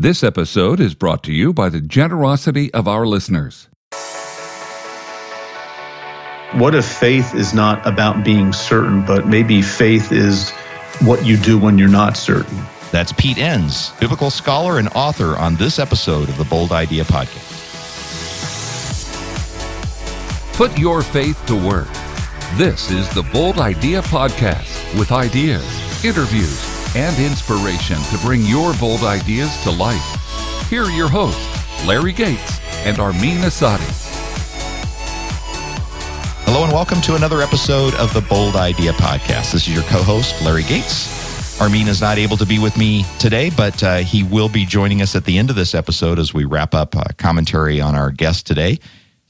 This episode is brought to you by the generosity of our listeners. What if faith is not about being certain, but maybe faith is what you do when you're not certain? That's Pete Enns, biblical scholar and author on this episode of the Bold Idea Podcast. Put your faith to work. This is the Bold Idea Podcast with ideas, interviews, and inspiration to bring your bold ideas to life. Here are your hosts, Larry Gates and Armin Asadi. Hello and welcome to another episode of the Bold Idea Podcast. This is your co host, Larry Gates. Armin is not able to be with me today, but uh, he will be joining us at the end of this episode as we wrap up uh, commentary on our guest today.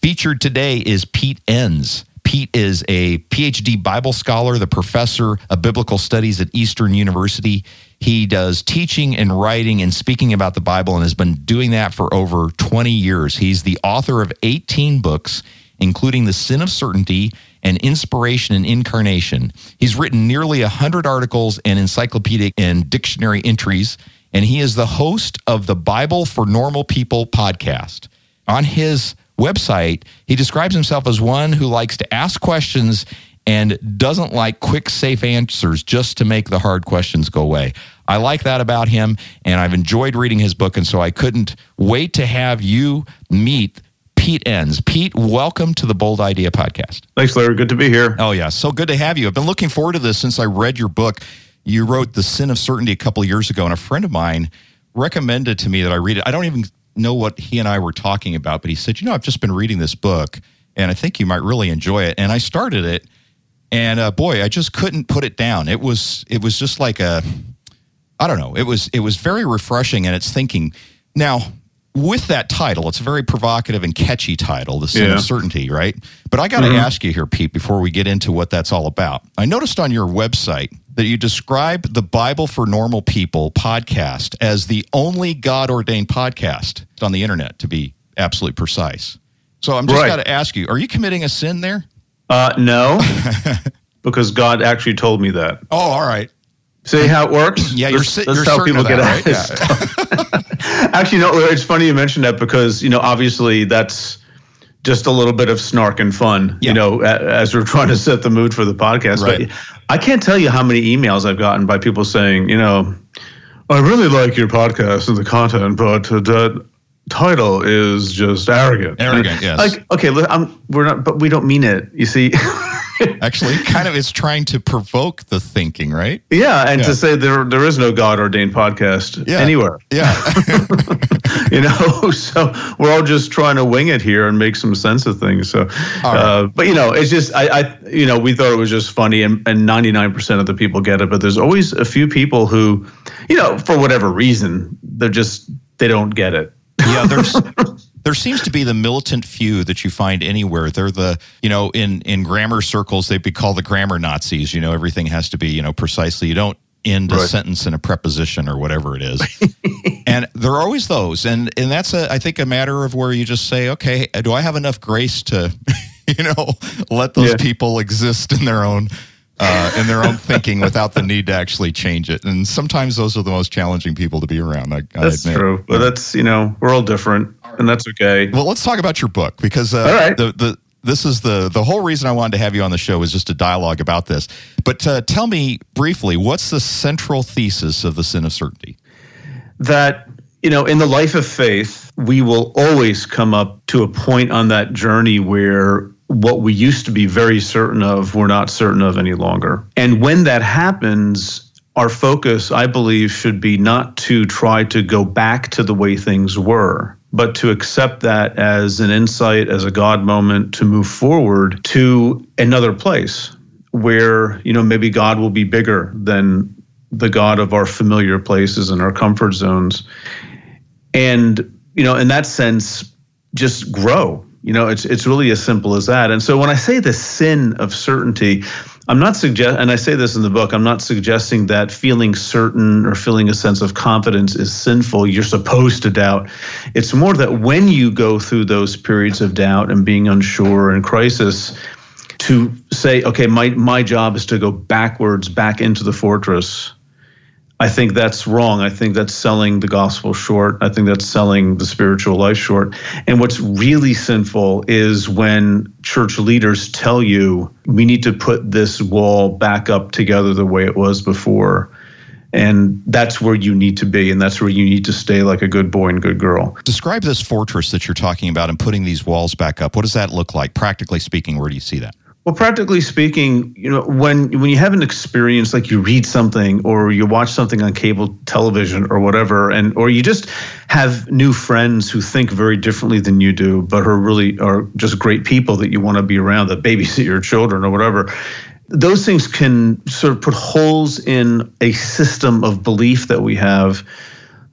Featured today is Pete Enns. Pete is a PhD Bible scholar, the professor of biblical studies at Eastern University. He does teaching and writing and speaking about the Bible and has been doing that for over 20 years. He's the author of 18 books, including The Sin of Certainty and Inspiration and Incarnation. He's written nearly 100 articles and encyclopedic and dictionary entries, and he is the host of the Bible for Normal People podcast. On his website, he describes himself as one who likes to ask questions and doesn't like quick, safe answers just to make the hard questions go away. I like that about him, and I've enjoyed reading his book, and so I couldn't wait to have you meet Pete Enns. Pete, welcome to the Bold Idea Podcast. Thanks, Larry. Good to be here. Oh, yeah. So good to have you. I've been looking forward to this since I read your book. You wrote The Sin of Certainty a couple years ago, and a friend of mine recommended to me that I read it. I don't even know what he and I were talking about, but he said, You know, I've just been reading this book and I think you might really enjoy it. And I started it and uh, boy, I just couldn't put it down. It was, it was just like a, I don't know, it was, it was very refreshing and it's thinking. Now, with that title, it's a very provocative and catchy title, The Sin Yeah. of Certainty, right? But I got to ask you here, Pete, before we get into what that's all about. I noticed on your website that you describe the Bible for Normal People podcast as the only God ordained podcast on the internet, to be absolutely precise. So I'm just Right. got to ask you, are you committing a sin there? Uh, no, because God actually told me that. Oh, all right. See how it works? Yeah, you're, That's- you're how people of that, get right? out. Yeah. Actually, no, it's funny you mentioned that because, you know, obviously that's just a little bit of snark and fun, Yeah. you know, as we're trying to set the mood for the podcast. Right. But I can't tell you how many emails I've gotten by people saying, you know, I really like your podcast and the content, but the title is just arrogant. Arrogant, yes. Like, okay, look, I'm, we're not, but we don't mean it. You see? Actually, kind of is trying to provoke the thinking, right? yeah, and Yeah. to say there there is no God ordained podcast Yeah. anywhere. Yeah. you know so we're all just trying to wing it here and make some sense of things so All right. uh, but you know it's just I, I you know we thought it was just funny and, and 99% of the people get it but there's always a few people who you know for whatever reason they're just they don't get it yeah there's there seems to be the militant few that you find anywhere. They're the you know in in grammar circles they'd be called the grammar nazis. You know everything has to be you know precisely. You don't end a sentence in a preposition or whatever it is. And there are always those. And and that's a i think a matter of where you just say okay do i have enough grace to you know let those Yeah. people exist in their own uh, in their own thinking without the need to actually change it. And sometimes those are the most challenging people to be around. I, I that's admit. true but that's you know we're all different and that's okay Well, let's talk about your book because uh, All right. the the this is the the whole reason I wanted to have you on the show is just a dialogue about this. But uh, tell me briefly, what's the central thesis of the sin of certainty? that you know in the life of faith we will always come up to a point on that journey where what we used to be very certain of we're not certain of any longer. And when that happens our focus i believe should be not to try to go back to the way things were but to accept that as an insight as a god moment to move forward to another place where you know maybe god will be bigger than the god of our familiar places and our comfort zones. And you know in that sense just grow you know it's it's really as simple as that. And so when i say the sin of certainty i'm not suggest and i say this in the book i'm not suggesting that feeling certain or feeling a sense of confidence is sinful. You're supposed to doubt. It's more that when you go through those periods of doubt and being unsure and crisis to say okay my my job is to go backwards back into the fortress I think that's wrong. I think that's selling the gospel short. I think that's selling the spiritual life short. And what's really sinful is when church leaders tell you we need to put this wall back up together the way it was before. And that's where you need to be, and that's where you need to stay like a good boy and good girl. Describe this fortress that you're talking about and putting these walls back up. What does that look like, practically speaking? Where do you see that? Well, practically speaking, you know, when when you have an experience like you read something or you watch something on cable television or whatever, and or you just have new friends who think very differently than you do, but who are really are just great people that you want to be around, that babysit your children or whatever. Those things can sort of put holes in a system of belief that we have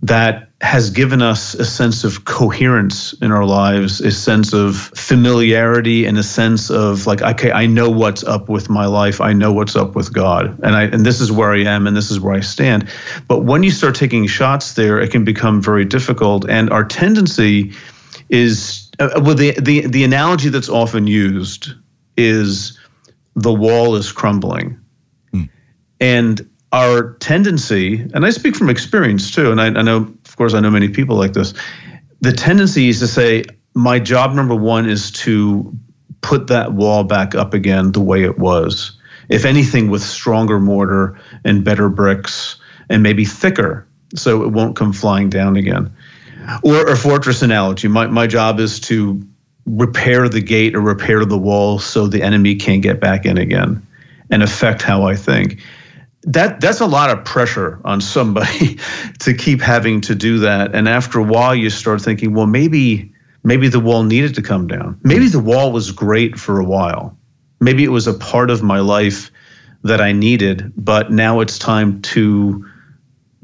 that has given us a sense of coherence in our lives, a sense of familiarity, and a sense of like, okay, I know what's up with my life. I know what's up with God, and I and this is where I am, and this is where I stand. But when you start taking shots there, it can become very difficult, and our tendency is uh, well, the the the analogy that's often used is the wall is crumbling, hmm. and our tendency, and I speak from experience too, and I, I know of course, I know many people like this. The tendency is to say, my job number one is to put that wall back up again the way it was. If anything, with stronger mortar and better bricks and maybe thicker so it won't come flying down again. Or a fortress analogy. My, my job is to repair the gate or repair the wall so the enemy can't get back in again and affect how I think that that's a lot of pressure on somebody to keep having to do that. And after a while you start thinking well maybe maybe the wall needed to come down. Maybe the wall was great for a while. Maybe it was a part of my life that I needed but now it's time to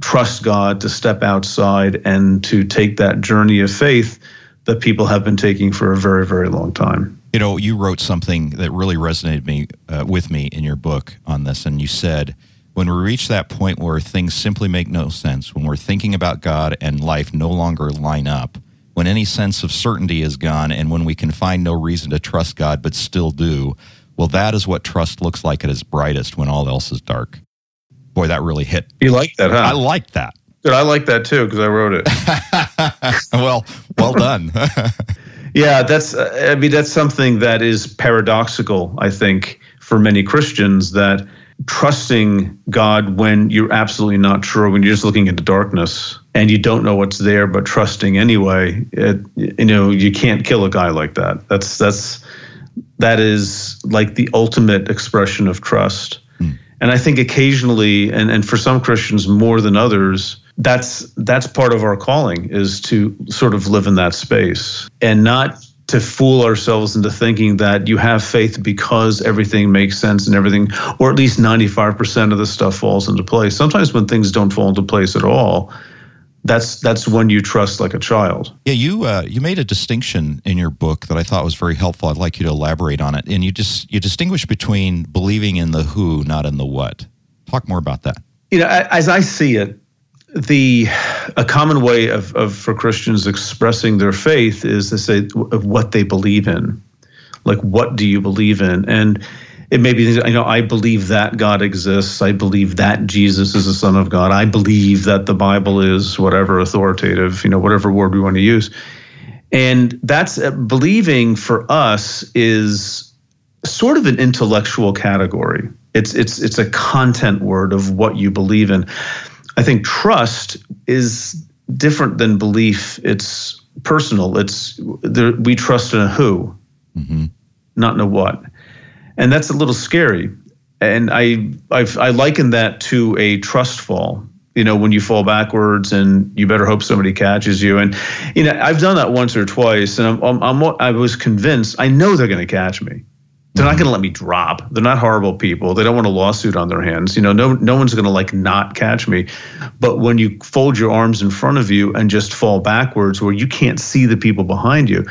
trust God to step outside and to take that journey of faith that people have been taking for a very very long time. You know you wrote something that really resonated me uh, with me in your book on this and you said when we reach that point where things simply make no sense, when we're thinking about God and life no longer line up, when any sense of certainty is gone, and when we can find no reason to trust God but still do, well, that is what trust looks like at its brightest when all else is dark. Boy, that really hit. You like that, huh? I like that. Good, I like that too because I wrote it. well, well done. yeah, that's. Uh, I mean, that's something that is paradoxical. I think for many Christians that trusting God when you're absolutely not sure, when you're just looking into darkness and you don't know what's there, but trusting anyway. It, you know, you can't kill a guy like that. That's that's that is like the ultimate expression of trust. Mm. And I think occasionally, and, and for some Christians more than others, that's that's part of our calling is to sort of live in that space and not to fool ourselves into thinking that you have faith because everything makes sense and everything, or at least 95% of the stuff falls into place. Sometimes when things don't fall into place at all, that's that's when you trust like a child. Yeah, you uh, you made a distinction in your book that I thought was very helpful. I'd like you to elaborate on it. And you just you distinguish between believing in the who, not in the what. Talk more about that. You know, as I see it, the a common way of, of for Christians expressing their faith is to say of what they believe in. Like what do you believe in? And it may be you know I believe that God exists. I believe that Jesus is the Son of God. I believe that the Bible is whatever authoritative, you know, whatever word we want to use. And that's uh, believing for us is sort of an intellectual category. It's it's it's a content word of what you believe in. I think trust is different than belief. It's personal. It's there, we trust in a who, mm-hmm. not in a what, and that's a little scary. And I I've, I liken that to a trust fall. You know, when you fall backwards and you better hope somebody catches you. And you know, I've done that once or twice, and I'm, I'm, I'm I was convinced I know they're going to catch me. They're not going to let me drop. They're not horrible people. They don't want a lawsuit on their hands. You know, no no one's going to like not catch me. But when you fold your arms in front of you and just fall backwards where you can't see the people behind you,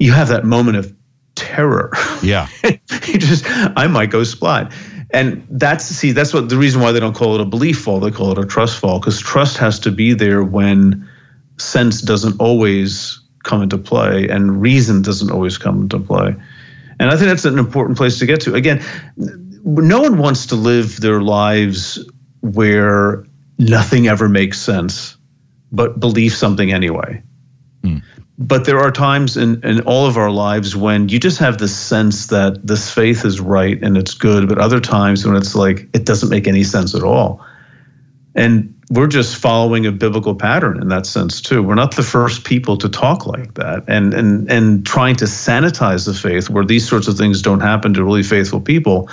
you have that moment of terror. Yeah. you just I might go splat. And that's see that's what the reason why they don't call it a belief fall, they call it a trust fall because trust has to be there when sense doesn't always come into play and reason doesn't always come into play. And I think that's an important place to get to. Again, no one wants to live their lives where nothing ever makes sense, but believe something anyway. Mm. But there are times in, in all of our lives when you just have this sense that this faith is right and it's good, but other times when it's like it doesn't make any sense at all. And we're just following a biblical pattern in that sense too. We're not the first people to talk like that, and and and trying to sanitize the faith where these sorts of things don't happen to really faithful people.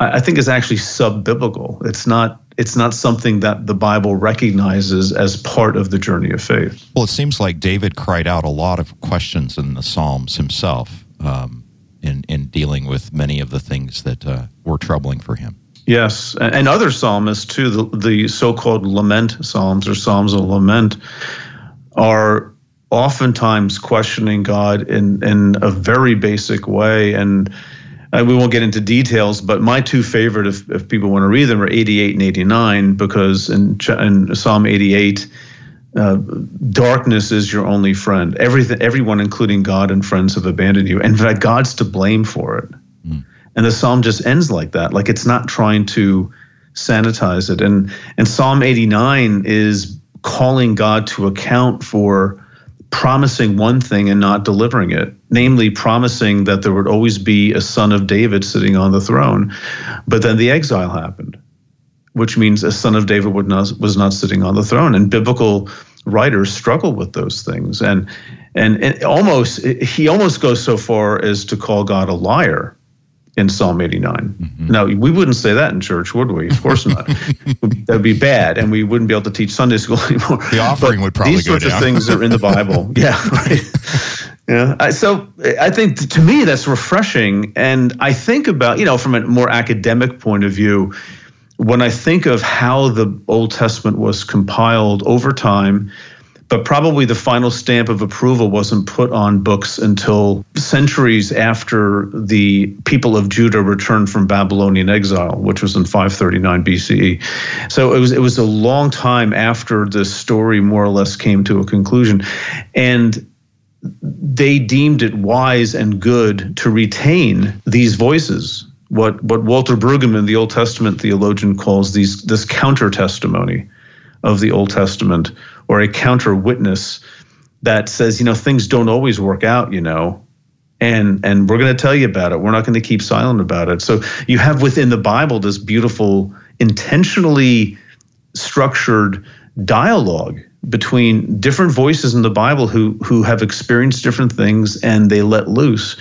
I, think is actually sub biblical. It's not it's not something that the Bible recognizes as part of the journey of faith. Well, it seems like David cried out a lot of questions in the Psalms himself um, in in dealing with many of the things that uh, were troubling for him. Yes, and other psalmists too. The, the so-called lament psalms or psalms of lament are oftentimes questioning God in in a very basic way, and uh, we won't get into details. But my two favorite, if, if people want to read them, are 88 and 89, because in, in Psalm 88. Uh, darkness is your only friend. Everything, everyone, including God and friends, have abandoned you. And in fact, God's to blame for it. And the psalm just ends like that. Like it's not trying to sanitize it. And and Psalm 89 is calling God to account for promising one thing and not delivering it, namely promising that there would always be a son of David sitting on the throne. But then the exile happened, which means a son of David would not, was not sitting on the throne. And biblical writers struggle with those things. And and, and almost he almost goes so far as to call God a liar in Psalm 89. Mm-hmm. Now, we wouldn't say that in church, would we? Of course not. that would be bad, and we wouldn't be able to teach Sunday school anymore. The offering but would probably these sorts down. of things are in the Bible. yeah, right. Yeah. So I think to me that's refreshing, and I think about you know from a more academic point of view, when I think of how the Old Testament was compiled over time but probably the final stamp of approval wasn't put on books until centuries after the people of Judah returned from Babylonian exile, which was in 539 BCE. So it was it was a long time after the story more or less came to a conclusion, and they deemed it wise and good to retain these voices what what Walter Brueggemann, the Old Testament theologian, calls these this counter testimony of the Old Testament or a counter witness that says, you know, things don't always work out, you know, and and we're going to tell you about it. We're not going to keep silent about it. So you have within the Bible this beautiful, intentionally structured dialogue between different voices in the Bible who who have experienced different things and they let loose.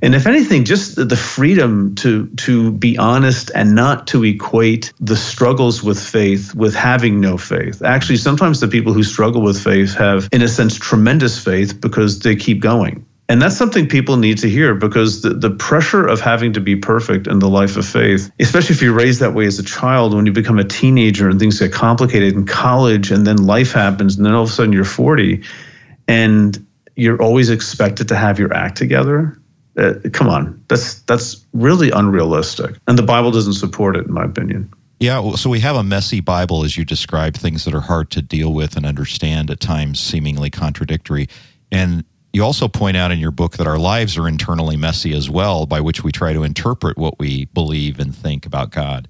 And if anything just the freedom to to be honest and not to equate the struggles with faith with having no faith. Actually sometimes the people who struggle with faith have in a sense tremendous faith because they keep going and that's something people need to hear because the, the pressure of having to be perfect in the life of faith, especially if you're raised that way as a child, when you become a teenager and things get complicated in college and then life happens and then all of a sudden you're 40 and you're always expected to have your act together uh, come on, that's that's really unrealistic, and the Bible doesn't support it, in my opinion. Yeah, so we have a messy Bible, as you describe, things that are hard to deal with and understand at times, seemingly contradictory, and you also point out in your book that our lives are internally messy as well, by which we try to interpret what we believe and think about God.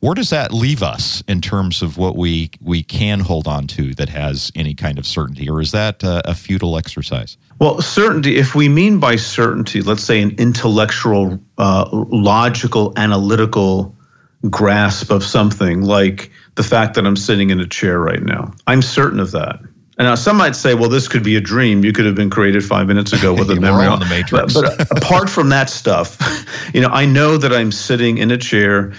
Where does that leave us in terms of what we we can hold on to that has any kind of certainty, or is that a, a futile exercise? Well, certainty. If we mean by certainty, let's say an intellectual, uh, logical, analytical grasp of something, like the fact that I'm sitting in a chair right now, I'm certain of that. And now some might say, well, this could be a dream. You could have been created five minutes ago with a memory on the matrix. But, but apart from that stuff, you know, I know that I'm sitting in a chair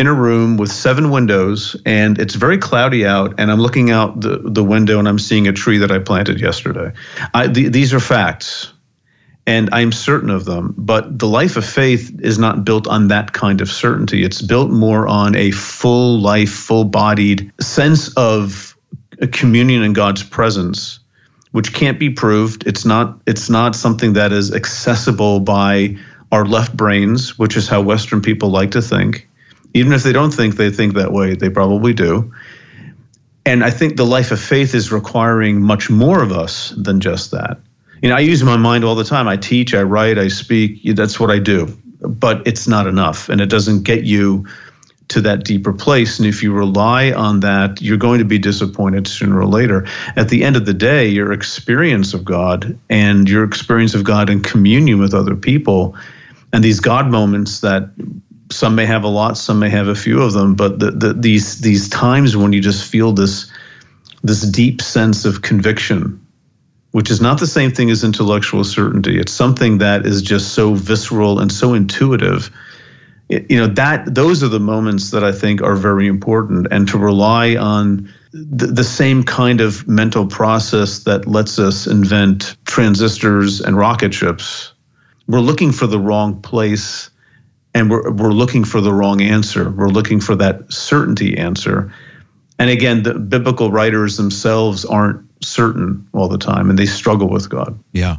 in a room with seven windows and it's very cloudy out and i'm looking out the, the window and i'm seeing a tree that i planted yesterday I, the, these are facts and i'm certain of them but the life of faith is not built on that kind of certainty it's built more on a full life full bodied sense of a communion in god's presence which can't be proved it's not it's not something that is accessible by our left brains which is how western people like to think even if they don't think they think that way, they probably do. And I think the life of faith is requiring much more of us than just that. You know, I use my mind all the time. I teach, I write, I speak. That's what I do. But it's not enough. And it doesn't get you to that deeper place. And if you rely on that, you're going to be disappointed sooner or later. At the end of the day, your experience of God and your experience of God in communion with other people and these God moments that some may have a lot, some may have a few of them, but the, the, these these times when you just feel this this deep sense of conviction, which is not the same thing as intellectual certainty. It's something that is just so visceral and so intuitive. You know that those are the moments that I think are very important, and to rely on the, the same kind of mental process that lets us invent transistors and rocket ships. We're looking for the wrong place and we're, we're looking for the wrong answer. We're looking for that certainty answer. And again, the biblical writers themselves aren't certain all the time and they struggle with God. Yeah.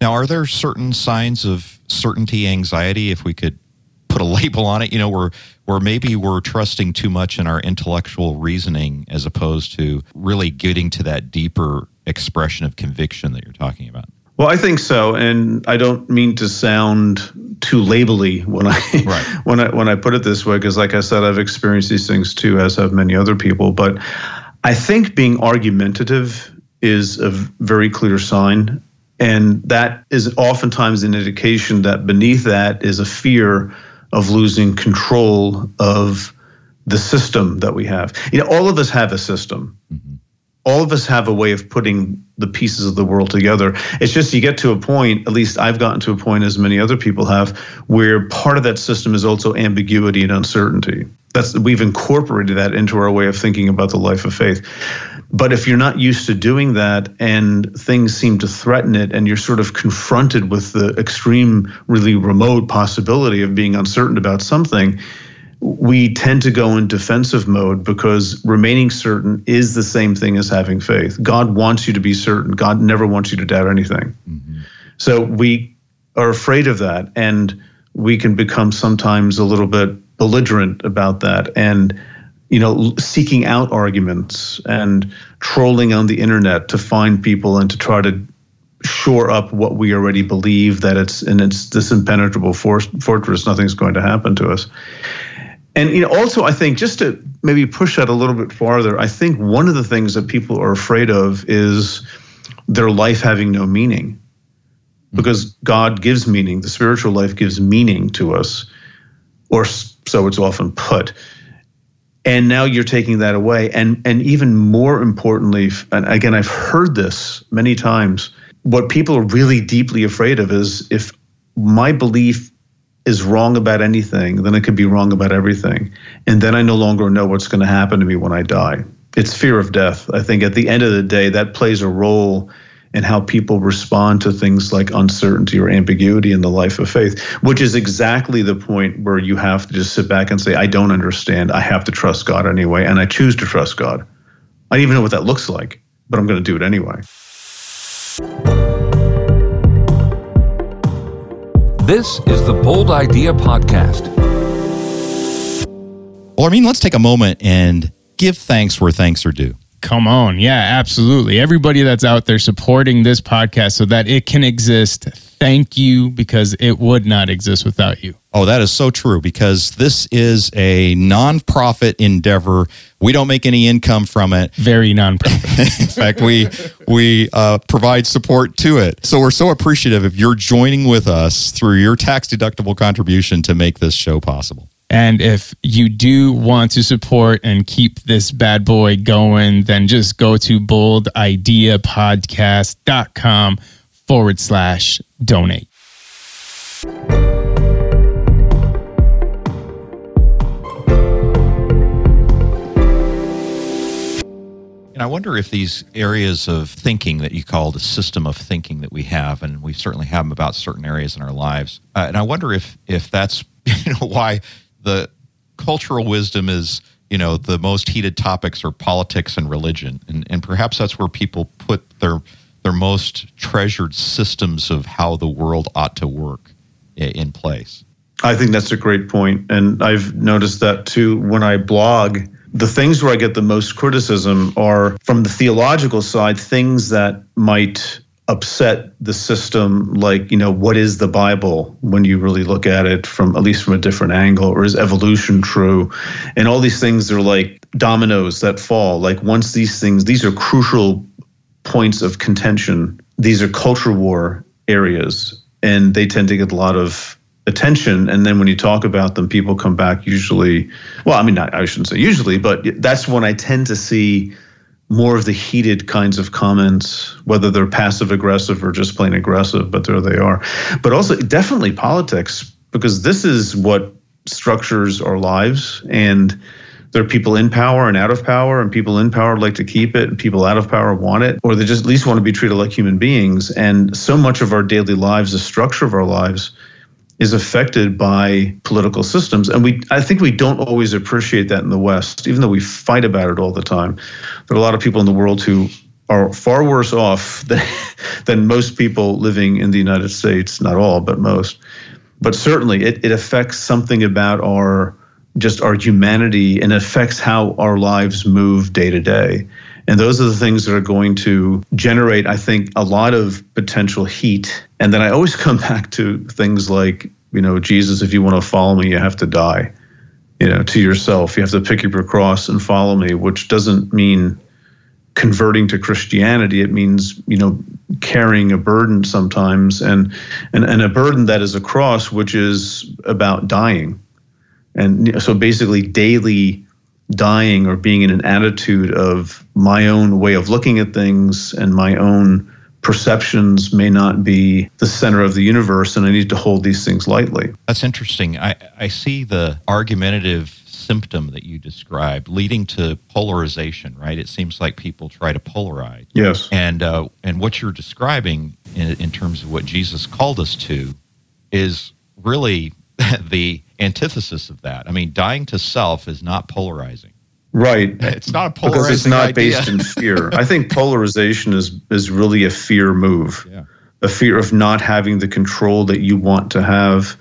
Now, are there certain signs of certainty anxiety, if we could put a label on it, you know, where, where maybe we're trusting too much in our intellectual reasoning as opposed to really getting to that deeper expression of conviction that you're talking about? Well, I think so, and I don't mean to sound too labely when I right. when I when I put it this way, because like I said, I've experienced these things too, as have many other people. But I think being argumentative is a very clear sign, and that is oftentimes an indication that beneath that is a fear of losing control of the system that we have. You know, all of us have a system. Mm-hmm all of us have a way of putting the pieces of the world together. It's just you get to a point, at least I've gotten to a point, as many other people have, where part of that system is also ambiguity and uncertainty. That's we've incorporated that into our way of thinking about the life of faith. But if you're not used to doing that and things seem to threaten it and you're sort of confronted with the extreme, really remote possibility of being uncertain about something, we tend to go in defensive mode because remaining certain is the same thing as having faith. God wants you to be certain. God never wants you to doubt anything. Mm-hmm. So we are afraid of that and we can become sometimes a little bit belligerent about that and you know seeking out arguments and trolling on the internet to find people and to try to shore up what we already believe that it's and it's this impenetrable for- fortress nothing's going to happen to us and you know, also, I think just to maybe push that a little bit farther, I think one of the things that people are afraid of is their life having no meaning, because God gives meaning. The spiritual life gives meaning to us, or so it's often put. And now you're taking that away, and and even more importantly, and again, I've heard this many times. What people are really deeply afraid of is if my belief is wrong about anything, then it could be wrong about everything. And then I no longer know what's going to happen to me when I die. It's fear of death. I think at the end of the day, that plays a role in how people respond to things like uncertainty or ambiguity in the life of faith, which is exactly the point where you have to just sit back and say, I don't understand. I have to trust God anyway, and I choose to trust God. I don't even know what that looks like, but I'm going to do it anyway. This is the Bold Idea Podcast. Well, I mean, let's take a moment and give thanks where thanks are due. Come on. Yeah, absolutely. Everybody that's out there supporting this podcast so that it can exist, thank you because it would not exist without you. Oh, that is so true because this is a nonprofit endeavor. We don't make any income from it. Very nonprofit. In fact, we we uh, provide support to it. So we're so appreciative if you're joining with us through your tax deductible contribution to make this show possible. And if you do want to support and keep this bad boy going, then just go to boldideapodcast.com forward slash donate. And I wonder if these areas of thinking that you call the system of thinking that we have, and we certainly have them about certain areas in our lives, uh, and I wonder if if that's you know why the cultural wisdom is you know the most heated topics are politics and religion. And, and perhaps that's where people put their their most treasured systems of how the world ought to work in place. I think that's a great point. And i've noticed that too when i blog the things where i get the most criticism are from the theological side things that might upset the system? Like you know what is the bible when you really look at it from at least from a different angle? Or is evolution true? And all these things are like dominoes that fall. Like once these things these are crucial points of contention. These are culture war areas and they tend to get a lot of attention. And then when you talk about them people come back usually well i mean i shouldn't say usually but that's when i tend to see more of the heated kinds of comments, whether they're passive aggressive or just plain aggressive, but there they are. But also, definitely politics, because this is what structures our lives. And there are people in power and out of power, and people in power like to keep it, and people out of power want it, or they just at least want to be treated like human beings. And so much of our daily lives, the structure of our lives, is affected by political systems. And we I think we don't always appreciate that in the West, even though we fight about it all the time. There are a lot of people in the world who are far worse off than, than most people living in the United States, not all, but most. But certainly it, it affects something about our just our humanity and affects how our lives move day to day. And those are the things that are going to generate, I think, a lot of potential heat. And then I always come back to things like, you know, Jesus, if you want to follow me, you have to die, you know, to yourself. You have to pick up your cross and follow me, which doesn't mean converting to Christianity. It means, you know, carrying a burden sometimes and, and, and a burden that is a cross, which is about dying. And so basically daily dying or being in an attitude of my own way of looking at things and my own perceptions may not be the center of the universe and I need to hold these things lightly. That's interesting. I, I see the argumentative symptom that you described leading to polarization, right? It seems like people try to polarize. Yes. And, uh, and what you're describing in, in terms of what Jesus called us to is really the antithesis of that. I mean, dying to self is not polarizing. Right. It's not a polarizing because it's not idea. based in fear. I think polarization is is really a fear move. Yeah. A fear of not having the control that you want to have.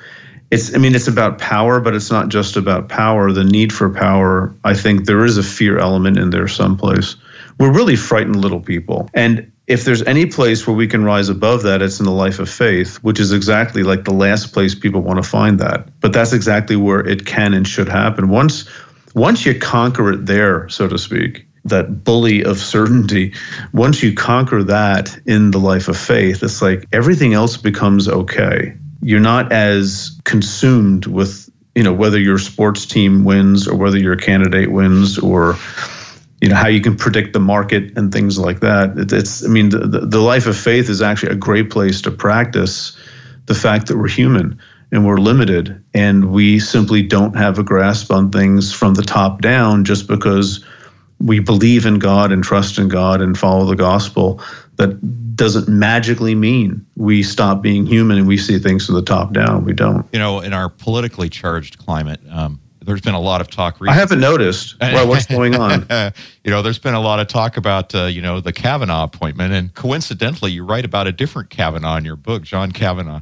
It's I mean it's about power, but it's not just about power. The need for power, I think there is a fear element in there someplace. We're really frightened little people. And if there's any place where we can rise above that, it's in the life of faith, which is exactly like the last place people want to find that. But that's exactly where it can and should happen. Once once you conquer it there, so to speak, that bully of certainty, once you conquer that in the life of faith, it's like everything else becomes okay. You're not as consumed with, you know, whether your sports team wins or whether your candidate wins or you know how you can predict the market and things like that. it's I mean the, the life of faith is actually a great place to practice the fact that we're human and we're limited and we simply don't have a grasp on things from the top down just because we believe in God and trust in God and follow the gospel. That doesn't magically mean we stop being human and we see things from the top down. We don't. You know in our politically charged climate um, there's been a lot of talk. Recently. I haven't noticed. well, what's going on? you know, there's been a lot of talk about uh, you know the Kavanaugh appointment, and coincidentally, you write about a different Kavanaugh in your book, John Kavanaugh.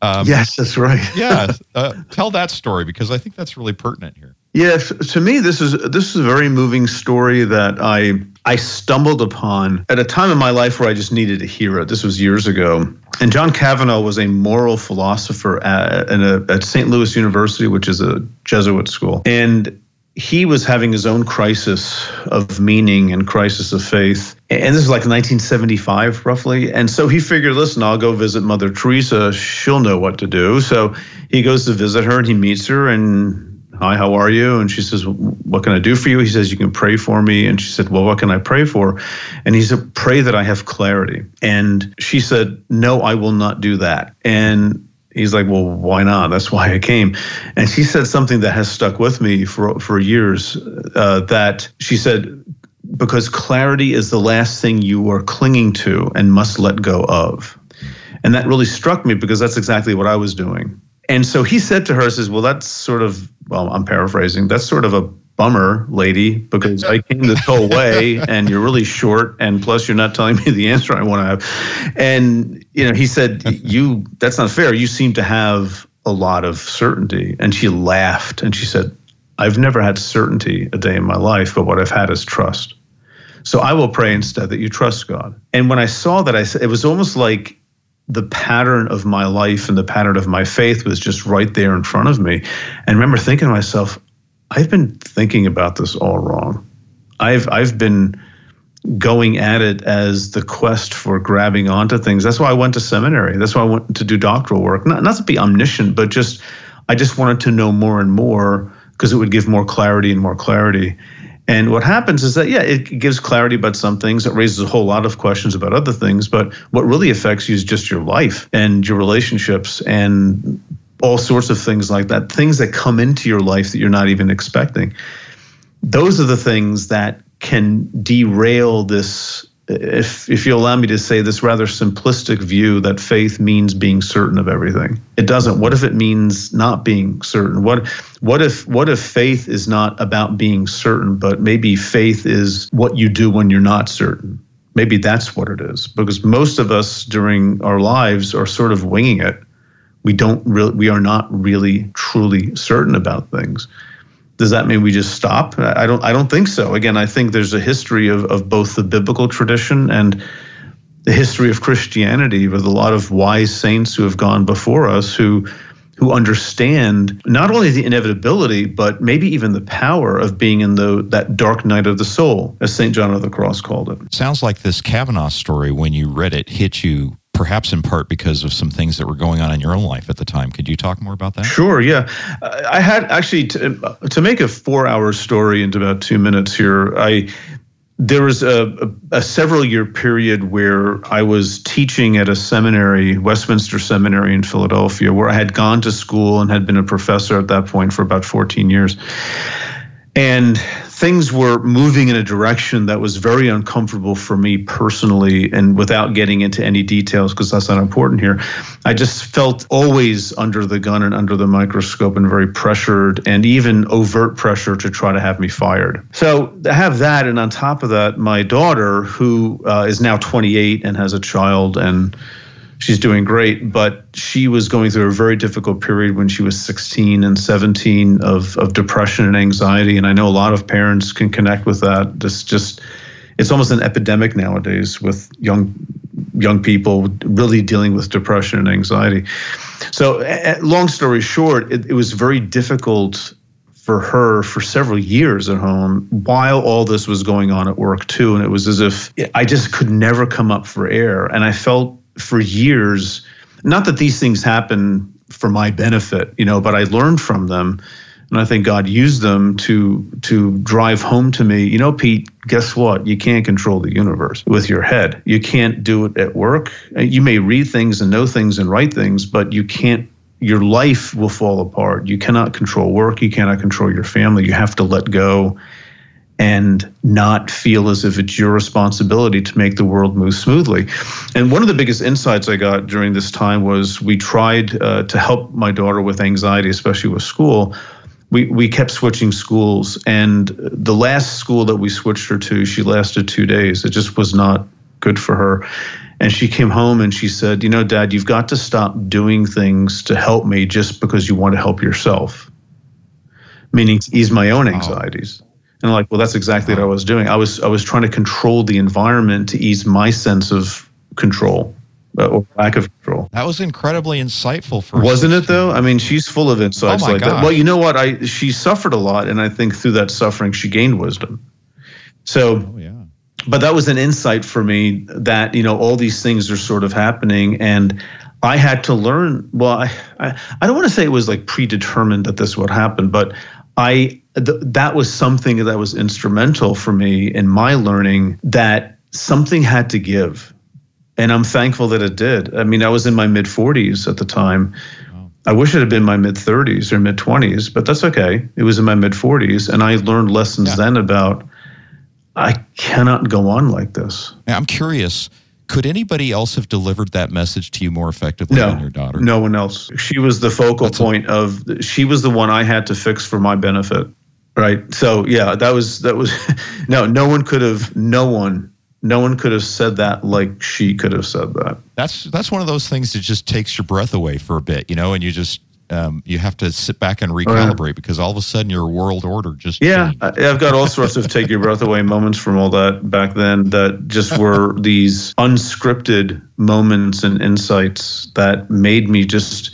Um, yes, that's right. yeah, uh, tell that story because I think that's really pertinent here. Yeah, to me, this is this is a very moving story that I I stumbled upon at a time in my life where I just needed hear it. This was years ago, and John Kavanaugh was a moral philosopher at, at, at St. Louis University, which is a Jesuit school, and he was having his own crisis of meaning and crisis of faith. And this is like 1975, roughly. And so he figured, listen, I'll go visit Mother Teresa. She'll know what to do. So he goes to visit her and he meets her and hi, how are you? And she says, what can I do for you? He says, you can pray for me. And she said, well, what can I pray for? And he said, pray that I have clarity. And she said, no, I will not do that. And he's like, well, why not? That's why I came. And she said something that has stuck with me for, for years uh, that she said, because clarity is the last thing you are clinging to and must let go of. And that really struck me because that's exactly what I was doing. And so he said to her, says, Well, that's sort of, well, I'm paraphrasing, that's sort of a bummer, lady, because I came this whole way and you're really short. And plus, you're not telling me the answer I want to have. And, you know, he said, You, that's not fair. You seem to have a lot of certainty. And she laughed and she said, I've never had certainty a day in my life, but what I've had is trust. So I will pray instead that you trust God. And when I saw that, I said, it was almost like the pattern of my life and the pattern of my faith was just right there in front of me. And I remember thinking to myself, I've been thinking about this all wrong. I've I've been going at it as the quest for grabbing onto things. That's why I went to seminary. That's why I went to do doctoral work. Not not to be omniscient, but just I just wanted to know more and more because it would give more clarity and more clarity. And what happens is that, yeah, it gives clarity about some things. It raises a whole lot of questions about other things. But what really affects you is just your life and your relationships and all sorts of things like that, things that come into your life that you're not even expecting. Those are the things that can derail this if if you allow me to say this rather simplistic view that faith means being certain of everything. It doesn't. What if it means not being certain? What what if what if faith is not about being certain but maybe faith is what you do when you're not certain? Maybe that's what it is because most of us during our lives are sort of winging it. We don't really we are not really truly certain about things does that mean we just stop? I don't. I don't think so. Again, I think there's a history of of both the biblical tradition and the history of Christianity with a lot of wise saints who have gone before us who who understand not only the inevitability but maybe even the power of being in the that dark night of the soul as St. John of the Cross called it. Sounds like this Kavanaugh story when you read it hit you perhaps in part because of some things that were going on in your own life at the time. Could you talk more about that? Sure. Yeah, uh, I had actually to, uh, to make a four-hour story into about two minutes here. I there was a, a, a, several year period where I was teaching at a seminary, Westminster Seminary in Philadelphia, where I had gone to school and had been a professor at that point for about 14 years. And things were moving in a direction that was very uncomfortable for me personally and without getting into any details because that's not important here. I just felt always under the gun and under the microscope and very pressured and even overt pressure to try to have me fired. So I have that and on top of that my daughter who uh, is now 28 and has a child and she's doing great, but she was going through a very difficult period when she was 16 and 17 of, of depression and anxiety. And I know a lot of parents can connect with that. This just, it's almost an epidemic nowadays with young young people really dealing with depression and anxiety. So, long story short, it, it was very difficult for her for several years at home while all this was going on at work too and it was as if i just could never come up for air and i felt for years, not that these things happen for my benefit, you know, but I learned from them. And I think God used them to to drive home to me, you know, Pete, guess what? You can't control the universe with your head. You can't do it at work. You may read things and know things and write things, but you can't your life will fall apart. You cannot control work, you cannot control your family. You have to let go and not feel as if it's your responsibility to make the world move smoothly. And one of the biggest insights I got during this time was we tried uh, to help my daughter with anxiety, especially with school. We, we kept switching schools, and the last school that we switched her to, she lasted two days. It just was not good for her. And she came home and she said, You know, Dad, you've got to stop doing things to help me just because you want to help yourself, meaning to ease my own anxieties. And I'm like, well, that's exactly what I was doing. I was I was trying to control the environment to ease my sense of control uh, or lack of control. That was incredibly insightful for Wasn't it though? I mean, she's full of insights oh like gosh. that. Well, you know what? I she suffered a lot and I think through that suffering she gained wisdom. So oh, yeah. But that was an insight for me that, you know, all these things are sort of happening and I had to learn. Well, I, I, I don't want to say it was like predetermined that this would happen, but I th- that was something that was instrumental for me in my learning that something had to give. And I'm thankful that it did. I mean, I was in my mid 40s at the time. I wish it had been my mid 30s or mid 20s, but that's okay. It was in my mid 40s. And I learned lessons yeah. then about I cannot go on like this. Now, I'm curious could anybody else have delivered that message to you more effectively no, than your daughter? No one else. She was the focal That's point a- of. She was the one I had to fix for my benefit. Right. So yeah, that was that was. no, no one could have. No one. No one could have said that like she could have said that. That's that's one of those things that just takes your breath away for a bit, you know, and you just um, you have to sit back and recalibrate because all of a sudden your world order just Yeah, changed. I've got all sorts of take your breath away moments from all that back then that just were these unscripted moments and insights that made me just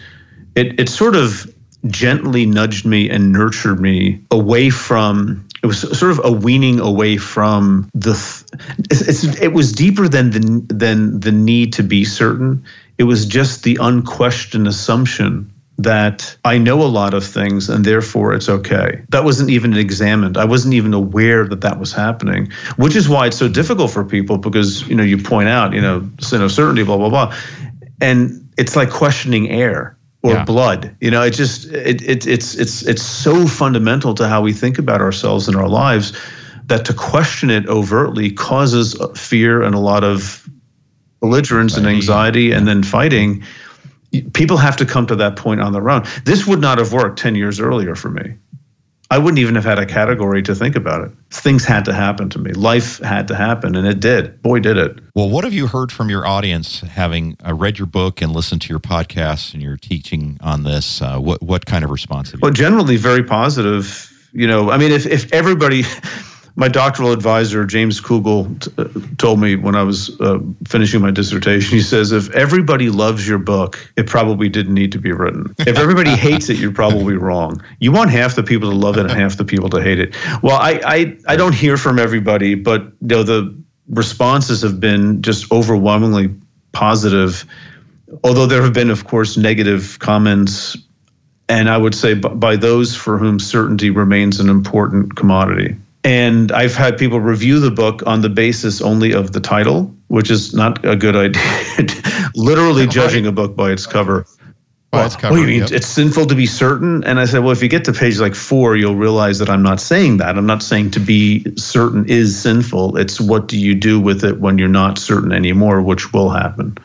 it it sort of gently nudged me and nurtured me away from it was sort of a weaning away from the th- it was deeper than the than the need to be certain it was just the unquestioned assumption that I know a lot of things and therefore it's okay. That wasn't even examined. I wasn't even aware that that was happening, which is why it's so difficult for people because, you know, you point out, you know, sin of certainty, blah, blah, blah. And it's like questioning air or Yeah. blood. You know, it just, it, it, it's, it's, it's so fundamental to how we think about ourselves and our lives that to question it overtly causes fear and a lot of belligerence and Anxiety. anxiety and then fighting people have to come to that point on their own. This would not have worked 10 years earlier for me. I wouldn't even have had a category to think about it. Things had to happen to me. Life had to happen, and it did. Boy, did it. Well, what have you heard from your audience having uh, read your book and listened to your podcasts and your teaching on this? Uh, what what kind of response have you? Well, generally very positive. You know, I mean, if, if everybody, my doctoral advisor, James Kugel, t- uh, told me when I was uh, finishing my dissertation, he says, if everybody loves your book, it probably didn't need to be written. If everybody hates it, you're probably wrong. You want half the people to love it and half the people to hate it. Well, I, I, I don't hear from everybody, but you know, the responses have been just overwhelmingly positive. Although there have been, of course, negative comments and I would say by those for whom certainty remains an important commodity. And I've had people review the book on the basis only of the title, which is not a good idea. Literally judging a book by its cover. By its What cover, do you mean? yep. It's sinful to be certain? And I said, well, if you get to page like four, you'll realize that I'm not saying that. I'm not saying to be certain is sinful. It's what do you do with it when you're not certain anymore, which will happen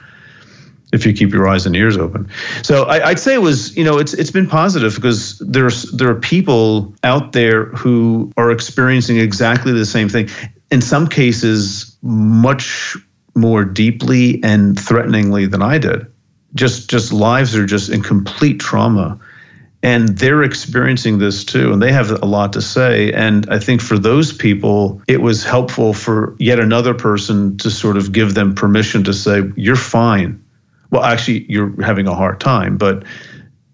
if you keep your eyes and ears open. So I, I'd say it was, you know, it's it's been positive because there's there are people out there who are experiencing exactly the same thing. In some cases, much more deeply and threateningly than I did. Just just lives are just in complete trauma. And they're experiencing this too, and they have a lot to say. And I think for those people, it was helpful for yet another person to sort of give them permission to say, You're fine well actually you're having a hard time but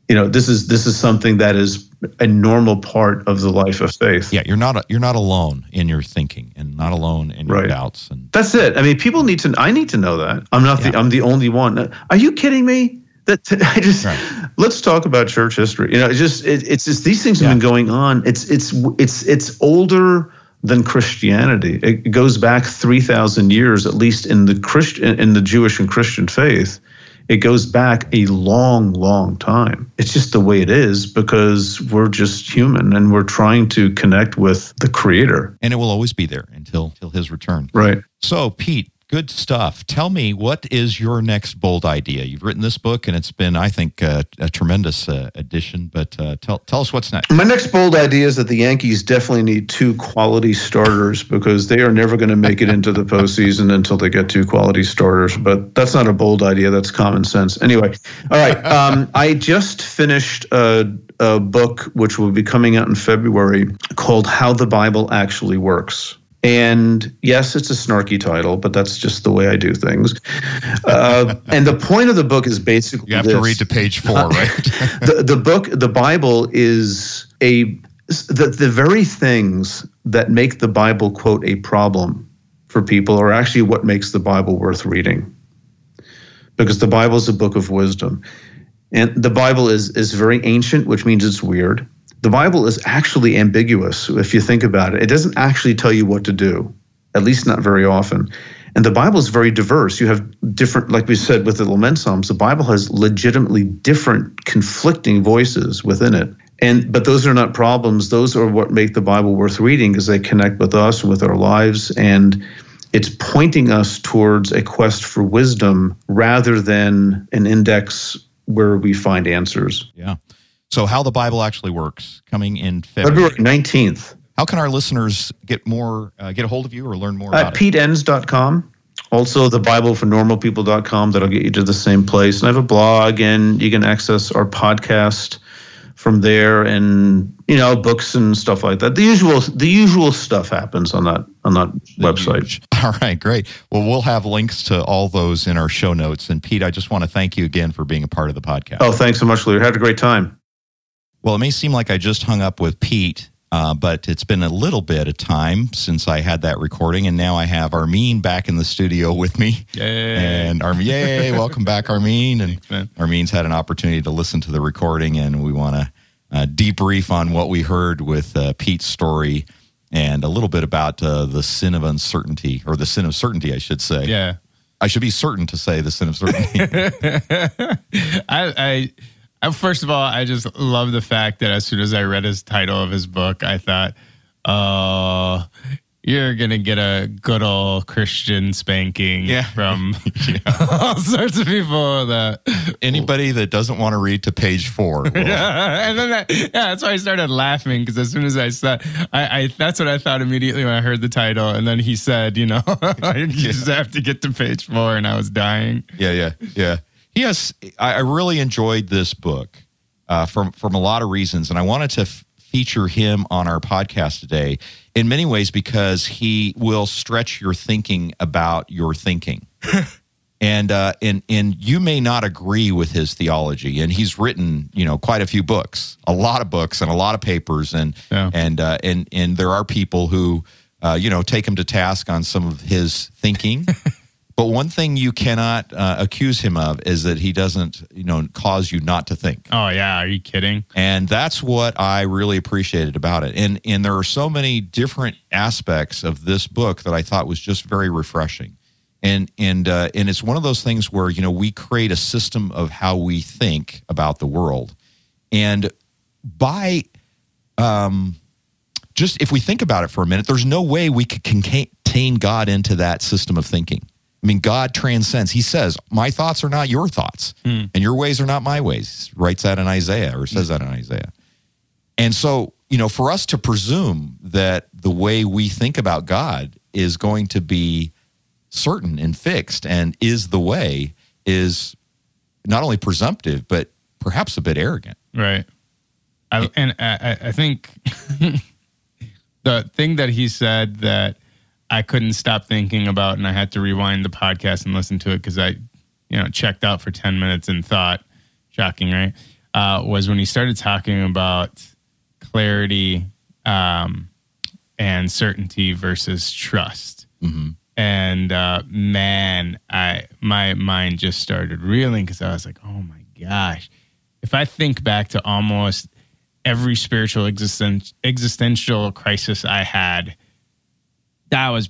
you know this is this is something that is a normal part of the life of faith yeah, you're not you're not alone in your thinking and not alone in your Right. doubts and that's it i mean people need to i need to know that i'm not the i'm the only one are you kidding me that i just Right. let's talk about church history you know it's just it, it's just these things have Yeah. been going on it's it's it's it's older than Christianity. It goes back 3,000 years, at least in the Christian, in the Jewish and Christian faith. It goes back a long, long time. It's just the way it is because we're just human and we're trying to connect with the Creator. and it will always be there until until his return. Right. So, Pete, good stuff. Tell me, what is your next bold idea? You've written this book, and it's been, I think, uh, a tremendous uh, addition. But uh, tell tell us what's next. My next bold idea is that the Yankees definitely need two quality starters because they are never going to make it into the postseason until they get two quality starters. But that's not a bold idea; that's common sense. Anyway, all right. Um, I just finished a, a book which will be coming out in February called "How the Bible Actually Works." And yes, it's a snarky title, but that's just the way I do things. Uh, and the point of the book is basically You have to read to page four, right? the, the book the bible is a the, the very things that make the bible quote a problem for people are actually what makes the bible worth reading because the bible is a book of wisdom and the bible is is very ancient which means it's weird the bible is actually ambiguous if you think about it. It doesn't actually tell you what to do at least not very often. And the bible is very diverse. You have different like we said with the lament psalms the bible has legitimately different conflicting voices within it. And but those are not problems. Those are what make the bible worth reading because they connect with us and with our lives and it's pointing us towards a quest for wisdom rather than an index where we find answers. Yeah. So, how the Bible actually works coming in February. february 19th How can our listeners get more, uh, get a hold of you, or learn more about it? peteenns.com also the bible for normal people.com that'll get you to the same place. And i have a blog and you can access our podcast from there and you know books and stuff like that. The usual the usual stuff happens on that on that website. all right great. Well we'll have links to all those in our show notes. And pete i just want to thank you again for being a part of the podcast. Oh thanks so much Lou. had a great time well it may seem like i just hung up with pete uh, but it's been a little bit of time since I had that recording, and now I have Armin back in the studio with me. Yay. And Armin, yay, welcome back, Armin. And Thanks, Armin's had an opportunity to listen to the recording, and we want to uh, debrief on what we heard with uh, Pete's story and a little bit about uh, the sin of uncertainty, or the sin of certainty, I should say. Yeah. I should be certain to say the sin of certainty. I, I First of all, I just love the fact that as soon as I read his title of his book, I thought, oh, you're gonna get a good old Christian spanking yeah. from all sorts of people. That anybody that doesn't want to read to page four. yeah, and then that, yeah, that's why I started laughing because as soon as I said, I, I, that's what I thought immediately when I heard the title, and then he said, you know, you yeah. just have to get to page four, and I was dying. Yeah, yeah, yeah. Yes, I really enjoyed this book uh, from from a lot of reasons, and I wanted to f- feature him on our podcast today in many ways because he will stretch your thinking about your thinking. and uh, and and you may not agree with his theology, and he's written you know quite a few books, a lot of books, and a lot of papers, and yeah. and uh, and and there are people who uh, you know take him to task on some of his thinking. But one thing you cannot uh, accuse him of is that he doesn't, you know, cause you not to think. Oh yeah, are you kidding? And that's what I really appreciated about it. And and there are so many different aspects of this book that I thought was just very refreshing. And and uh, and it's one of those things where you know we create a system of how we think about the world, and by um, just if we think about it for a minute, there's no way we could contain God into that system of thinking I mean, God transcends. He says, My thoughts are not your thoughts, mm. and your ways are not my ways. He writes that in Isaiah or says mm. that in Isaiah. And so, you know, for us to presume that the way we think about God is going to be certain and fixed and is the way is not only presumptive, but perhaps a bit arrogant. Right. I, and I, I think the thing that he said that I couldn't stop thinking about, and I had to rewind the podcast and listen to it because I, you know, checked out for ten minutes and thought, shocking, right? Uh, was when he started talking about clarity um, and certainty versus trust. Mm-hmm. And uh, man, I my mind just started reeling because I was like, oh my gosh, if I think back to almost every spiritual existen- existential crisis I had that was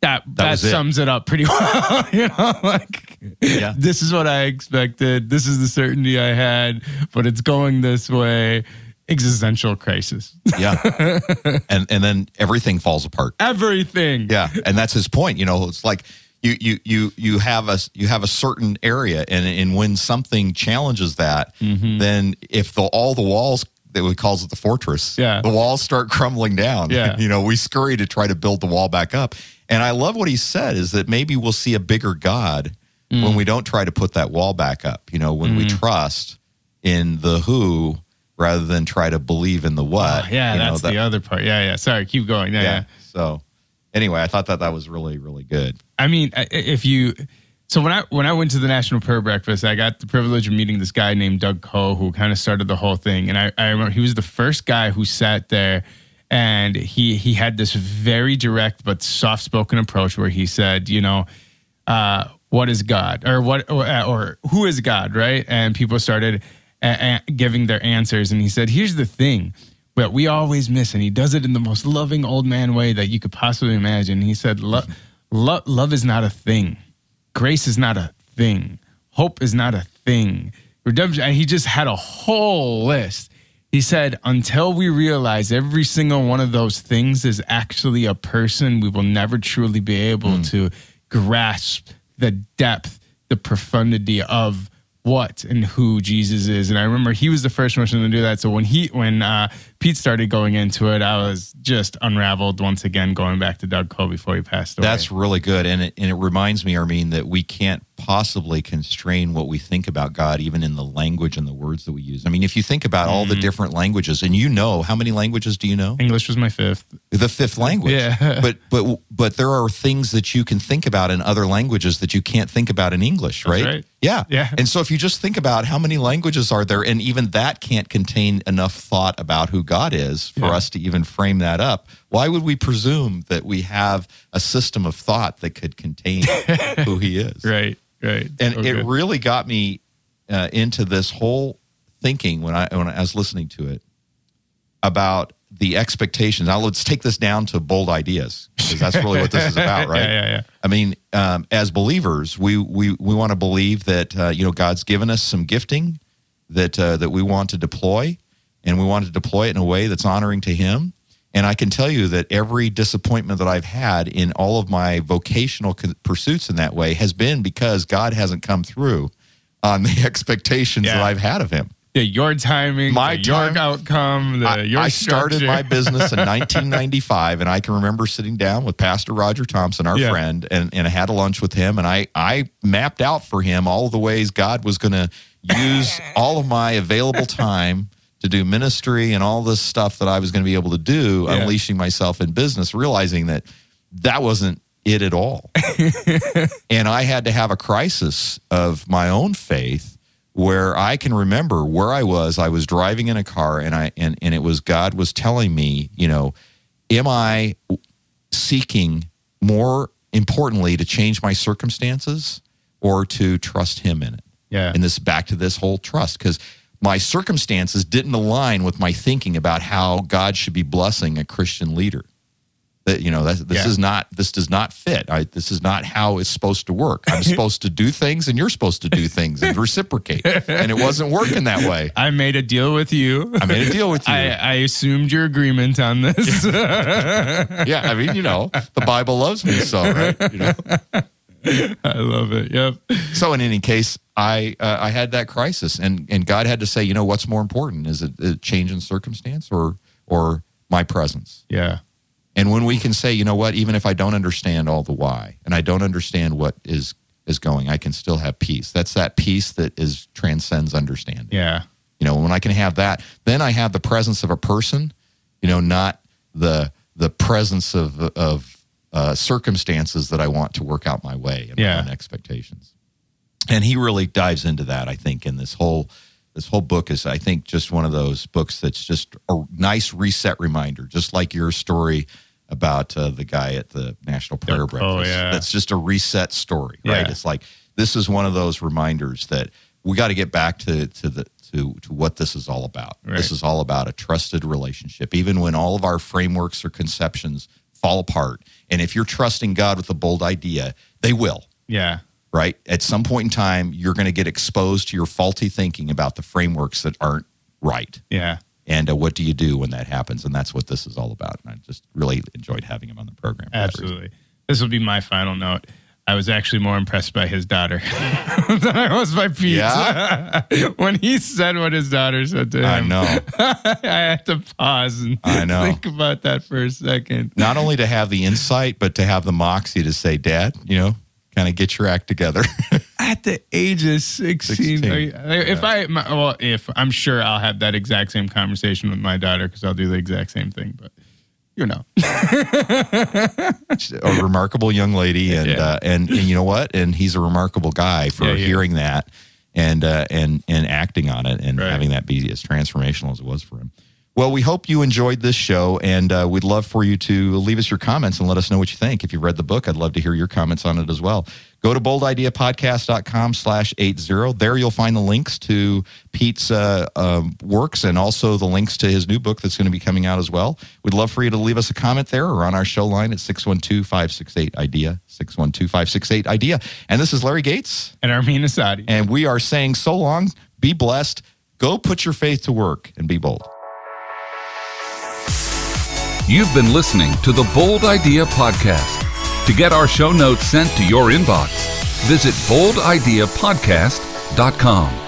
that that, that sums it. it. up pretty well. you know, like yeah. this is what I expected. This is the certainty I had, but it's going this way. Existential crisis. yeah, and and then everything falls apart. Everything. Yeah, and that's his point. You know, it's like you you you you have a you have a certain area, and and when something challenges that, mm-hmm. then if the all the walls that we calls it the fortress. Yeah. The walls start crumbling down. Yeah. you know, we scurry to try to build the wall back up. And I love what he said is that maybe we'll see a bigger God mm. when we don't try to put that wall back up. You know, when mm. we trust in the who rather than try to believe in the what. Oh, yeah, you that's know, that, the other part. Yeah, yeah. Sorry, keep going. Yeah, yeah, yeah. So anyway, I thought that that was really, really good. I mean, if you so when I when I went to the National Prayer Breakfast, I got the privilege of meeting this guy named Doug Coe, who kind of started the whole thing. And I, I remember he was the first guy who sat there and he he had this very direct but soft spoken approach where he said, you know, uh, what is God or what or, uh, or, who is God, right? And people started a- a- giving their answers, and he said, here's the thing. But we always miss, and he does it in the most loving old man way that you could possibly imagine. He said, lo- lo- "Love is not a thing." Grace is not a thing. Hope is not a thing. Redemption, and he just had a whole list. He said, until we realize every single one of those things is actually a person, we will never truly be able mm. to grasp the depth, the profundity of what and who Jesus is. And I remember he was the first person to do that. So when he when uh, Pete started going into it, I was just unraveled once again, going back to Doug Coe before he passed away. That's really good, and it, and it reminds me, Armin, that we can't possibly constrain what we think about God, even in the language and the words that we use. I mean, if you think about all the Mm-hmm. different languages, and you know how many languages do you know? English was my fifth. The fifth language. Yeah. but but but there are things that you can think about in other languages that you can't think about in English, right? right. Yeah. Yeah. And so if you just think about how many languages are there, and even that can't contain enough thought about who God is for Yeah. us to even frame that up, why would we presume that we have a system of thought that could contain who He is? Right. Right. And So it really got me uh, into this whole thinking when I when I was listening to it about the expectations. Now let's take this down to bold ideas because that's really what this is about, right? Yeah, yeah, yeah. I mean, um, as believers, we we we want to believe that uh, you know God's given us some gifting that uh, that we want to deploy, and we want to deploy it in a way that's honoring to Him. And I can tell you that every disappointment that I've had in all of my vocational pursuits in that way has been because God hasn't come through on the expectations that I've had of Him. Yeah, your timing, My the your outcome, the I, your I started my business in 1995, and I can remember sitting down with Pastor Roger Thompson, our Yeah. friend, and, and I had a lunch with him, and I, I mapped out for him all the ways God was going to use all of my available time to do ministry and all this stuff that I was going to be able to do, Yeah. unleashing myself in business, realizing that that wasn't it at all. and I had to have a crisis of my own faith where I can remember where I was. I was driving in a car and I and, and it was God was telling me, you know, am I seeking more importantly to change my circumstances or to trust him in it? Yeah. And this back to this whole trust because my circumstances didn't align with my thinking about how God should be blessing a Christian leader. That you know, that, this Yeah. is not this does not fit. I, this is not how it's supposed to work. I'm supposed to do things, and you're supposed to do things and reciprocate. And it wasn't working that way. I made a deal with you. I made a deal with you. I, I assumed your agreement on this. yeah, I mean, you know, the Bible loves me so, right? You know? I love it. Yep. So in any case, I uh, I had that crisis, and and God had to say, you know, what's more important? Is it a change in circumstance or or my presence? Yeah. And when we can say, you know what, even if I don't understand all the why, and I don't understand what is is going, I can still have peace. That's that peace that is transcends understanding. Yeah. You know, when I can have that, then I have the presence of a person. You know, not the the presence of of uh, circumstances that I want to work out my way and Yeah. my own expectations. And he really dives into that. I think in this whole this whole book is, I think, just one of those books that's just a nice reset reminder, just like your story about uh, the guy at the National Prayer oh, Breakfast. yeah. That's just a reset story, right? Yeah. It's like this is one of those reminders that we got to get back to to the to to what this is all about. Right. This is all about a trusted relationship, even when all of our frameworks or conceptions fall apart. And if you're trusting God with a bold idea, they will. Yeah. Right at some point in time, you're going to get exposed to your faulty thinking about the frameworks that aren't right. Yeah. And uh, what do you do when that happens? And that's what this is all about. And I just really enjoyed having him on the program. for that reason. Absolutely. This will be my final note. I was actually more impressed by his daughter than I was by Pete. Yeah? when he said what his daughter said to him, I know. I had to pause and I know. think about that for a second. not only to have the insight, but to have the moxie to say, Dad, you know, kind of get your act together. At the age of 16, 16, you- if I, my, well, if I'm sure I'll have that exact same conversation with my daughter because I'll do the exact same thing, but you know, a remarkable young lady, and, Yeah. uh, and and you know what? And he's a remarkable guy for Yeah, yeah. hearing that and uh, and and acting on it and Right. having that be as transformational as it was for him. Well, we hope you enjoyed this show, and uh, we'd love for you to leave us your comments and let us know what you think. If you've read the book, I'd love to hear your comments on it as well. Go to boldideapodcast.com slash 80. There you'll find the links to Pete's uh, um, works and also the links to his new book that's going to be coming out as well. We'd love for you to leave us a comment there or on our show line at 612-568-IDEA, 612-568-IDEA. And this is Larry Gates, and Armin Asadi. and we are saying so long, be blessed, go put your faith to work, and be bold. You've been listening to the Bold Idea Podcast. To get our show notes sent to your inbox, visit boldideapodcast.com.